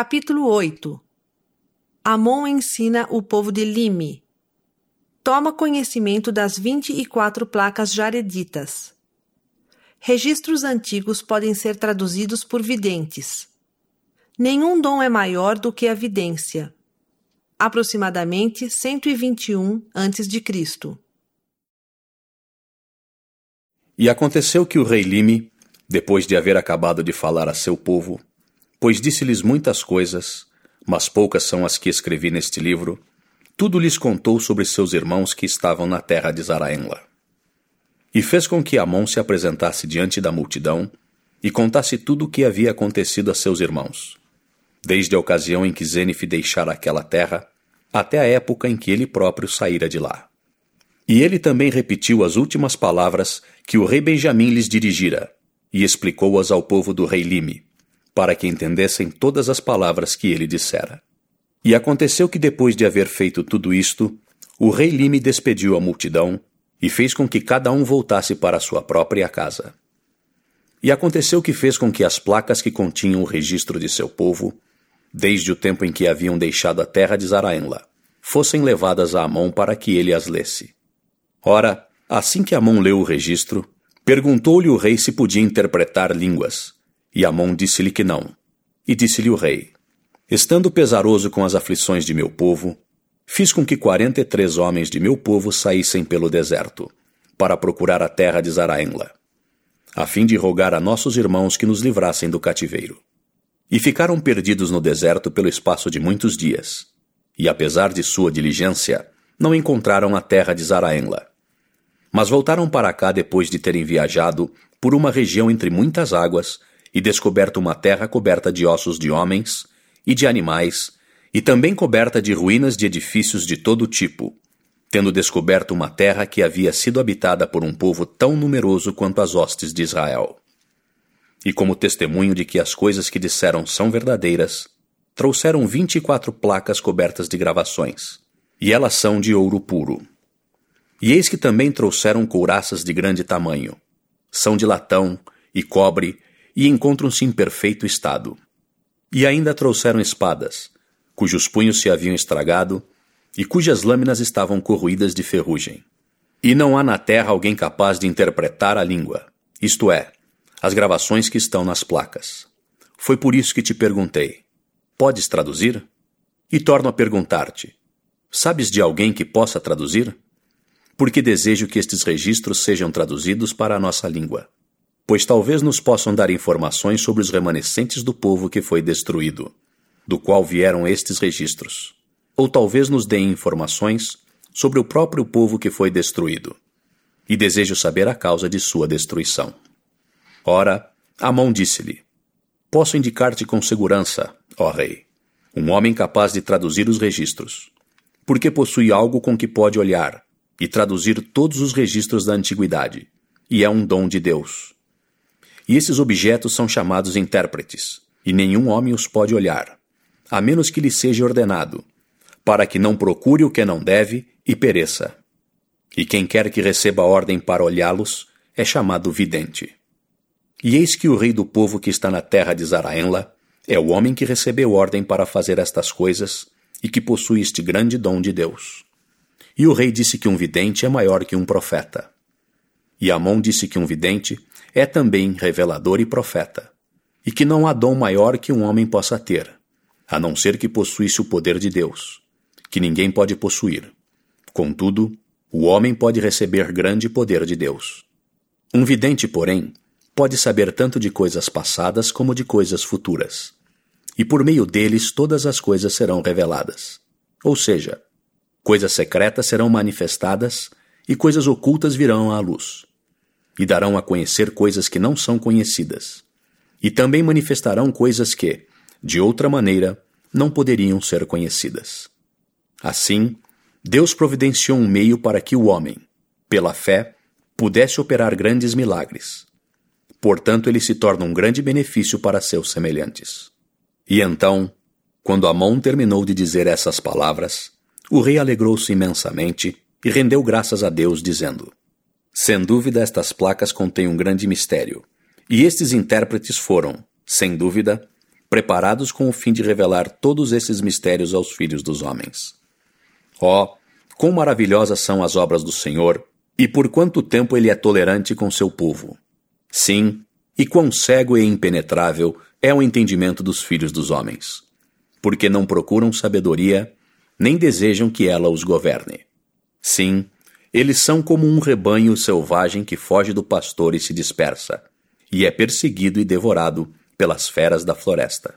Capítulo 8 Amon ensina o povo de Lime. Toma conhecimento das vinte e quatro placas jareditas. Registros antigos podem ser traduzidos por videntes. Nenhum dom é maior do que a vidência. Aproximadamente 121 a.C. E aconteceu que o rei Lime, depois de haver acabado de falar a seu povo, pois disse-lhes muitas coisas, mas poucas são as que escrevi neste livro, tudo lhes contou sobre seus irmãos que estavam na terra de Zaraenla. E fez com que Amon se apresentasse diante da multidão e contasse tudo o que havia acontecido a seus irmãos, desde a ocasião em que Zênife deixara aquela terra, até a época em que ele próprio saíra de lá. E ele também repetiu as últimas palavras que o rei Benjamim lhes dirigira, e explicou-as ao povo do rei Lime, para que entendessem todas as palavras que ele dissera. E aconteceu que depois de haver feito tudo isto, o rei Lime despediu a multidão e fez com que cada um voltasse para sua própria casa. E aconteceu que fez com que as placas que continham o registro de seu povo, desde o tempo em que haviam deixado a terra de Zaraenla, fossem levadas a Amon para que ele as lesse. Ora, assim que Amon leu o registro, perguntou-lhe o rei se podia interpretar línguas, e Amon disse-lhe que não. E disse-lhe o rei: Estando pesaroso com as aflições de meu povo, fiz com que quarenta e três homens de meu povo saíssem pelo deserto, para procurar a terra de Zaraenla, a fim de rogar a nossos irmãos que nos livrassem do cativeiro. E ficaram perdidos no deserto pelo espaço de muitos dias. E apesar de sua diligência, não encontraram a terra de Zaraenla. Mas voltaram para cá depois de terem viajado por uma região entre muitas águas e descoberto uma terra coberta de ossos de homens e de animais, e também coberta de ruínas de edifícios de todo tipo, tendo descoberto uma terra que havia sido habitada por um povo tão numeroso quanto as hostes de Israel. E como testemunho de que as coisas que disseram são verdadeiras, trouxeram vinte e quatro placas cobertas de gravações, e elas são de ouro puro. E eis que também trouxeram couraças de grande tamanho, são de latão e cobre e encontram-se em perfeito estado. E ainda trouxeram espadas, cujos punhos se haviam estragado e cujas lâminas estavam corroídas de ferrugem. E não há na terra alguém capaz de interpretar a língua, isto é, as gravações que estão nas placas. Foi por isso que te perguntei: podes traduzir? E torno a perguntar-te: sabes de alguém que possa traduzir? Porque desejo que estes registros sejam traduzidos para a nossa língua pois talvez nos possam dar informações sobre os remanescentes do povo que foi destruído, do qual vieram estes registros. Ou talvez nos deem informações sobre o próprio povo que foi destruído. E desejo saber a causa de sua destruição. Ora, Amon disse-lhe: Posso indicar-te com segurança, ó rei, um homem capaz de traduzir os registros, porque possui algo com que pode olhar e traduzir todos os registros da antiguidade, e é um dom de Deus e esses objetos são chamados intérpretes, e nenhum homem os pode olhar, a menos que lhe seja ordenado, para que não procure o que não deve e pereça. E quem quer que receba ordem para olhá-los é chamado vidente. E eis que o rei do povo que está na terra de Zaraenla é o homem que recebeu ordem para fazer estas coisas e que possui este grande dom de Deus. E o rei disse que um vidente é maior que um profeta. E Amon disse que um vidente é também revelador e profeta, e que não há dom maior que um homem possa ter, a não ser que possuísse o poder de Deus, que ninguém pode possuir. Contudo, o homem pode receber grande poder de Deus. Um vidente, porém, pode saber tanto de coisas passadas como de coisas futuras. E por meio deles todas as coisas serão reveladas. Ou seja, coisas secretas serão manifestadas e coisas ocultas virão à luz e darão a conhecer coisas que não são conhecidas. E também manifestarão coisas que, de outra maneira, não poderiam ser conhecidas. Assim, Deus providenciou um meio para que o homem, pela fé, pudesse operar grandes milagres. Portanto, ele se torna um grande benefício para seus semelhantes. E então, quando Amon terminou de dizer essas palavras, o rei alegrou-se imensamente e rendeu graças a Deus, dizendo: sem dúvida, estas placas contêm um grande mistério. E estes intérpretes foram, sem dúvida, preparados com o fim de revelar todos esses mistérios aos filhos dos homens. Ó, oh, quão maravilhosas são as obras do Senhor, e por quanto tempo ele é tolerante com seu povo. Sim, e quão cego e impenetrável é o entendimento dos filhos dos homens, porque não procuram sabedoria, nem desejam que ela os governe. Sim, eles são como um rebanho selvagem que foge do pastor e se dispersa, e é perseguido e devorado pelas feras da floresta.